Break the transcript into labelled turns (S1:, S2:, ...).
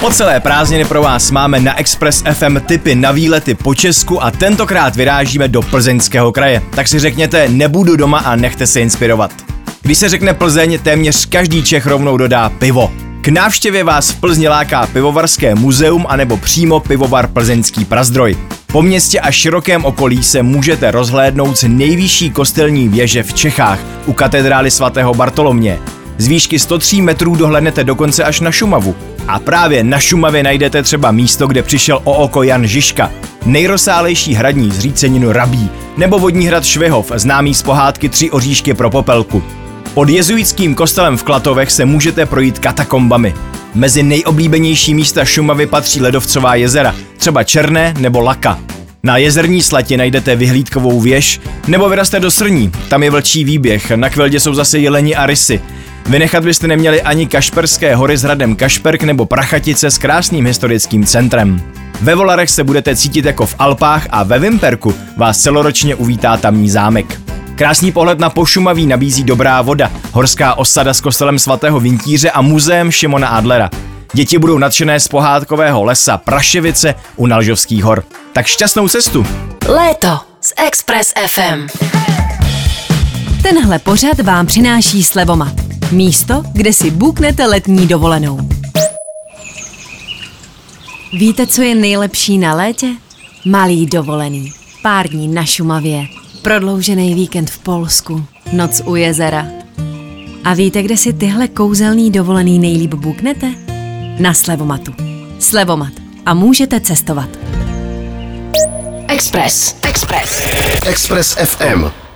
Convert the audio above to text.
S1: Po celé prázdniny pro vás máme na Express FM typy na výlety po Česku a tentokrát vyrážíme do Plzeňského kraje. Tak si řekněte, nebudu doma a nechte se inspirovat. Když se řekne Plzeň, téměř každý Čech rovnou dodá pivo. K návštěvě vás v Plzni láká pivovarské muzeum anebo přímo pivovar Plzeňský Prazdroj. Po městě a širokém okolí se můžete rozhlédnout z nejvyšší kostelní věže v Čechách u katedrály svatého Bartolomě. Z výšky 103 metrů dohlednete dokonce až na Šumavu. A právě na Šumavě najdete třeba místo, kde přišel o oko Jan Žižka, nejrozsálejší hradní zříceninu Rabí, nebo vodní hrad Švihov, známý z pohádky Tři oříšky pro popelku. Pod jezuitským kostelem v Klatovech se můžete projít katakombami. Mezi nejoblíbenější místa Šumavy patří ledovcová jezera, třeba Černé nebo Laka. Na jezerní slatě najdete vyhlídkovou věž, nebo vyraste do Srní, tam je vlčí výběh, na Kveldě jsou zase jeleni a rysy. Vynechat byste neměli ani Kašperské hory s hradem Kašperk nebo Prachatice s krásným historickým centrem. Ve Volarech se budete cítit jako v Alpách a ve Vimperku vás celoročně uvítá tamní zámek. Krásný pohled na Pošumaví nabízí dobrá voda, horská osada s kostelem svatého Vintíře a muzeem Šimona Adlera. Děti budou nadšené z pohádkového lesa Praševice u Nalžovských hor. Tak šťastnou cestu!
S2: Léto s Express FM.
S3: Tenhle pořad vám přináší Slevomat. Místo, kde si buknete letní dovolenou. Víte, co je nejlepší na létě? Malý dovolený. Pár dní na Šumavě. Prodloužený víkend v Polsku. Noc u jezera. A víte, kde si tyhle kouzelný dovolený nejlíp buknete? Na Slevomatu. Slevomat. A můžete cestovat.
S2: Express. Express.
S4: Express FM.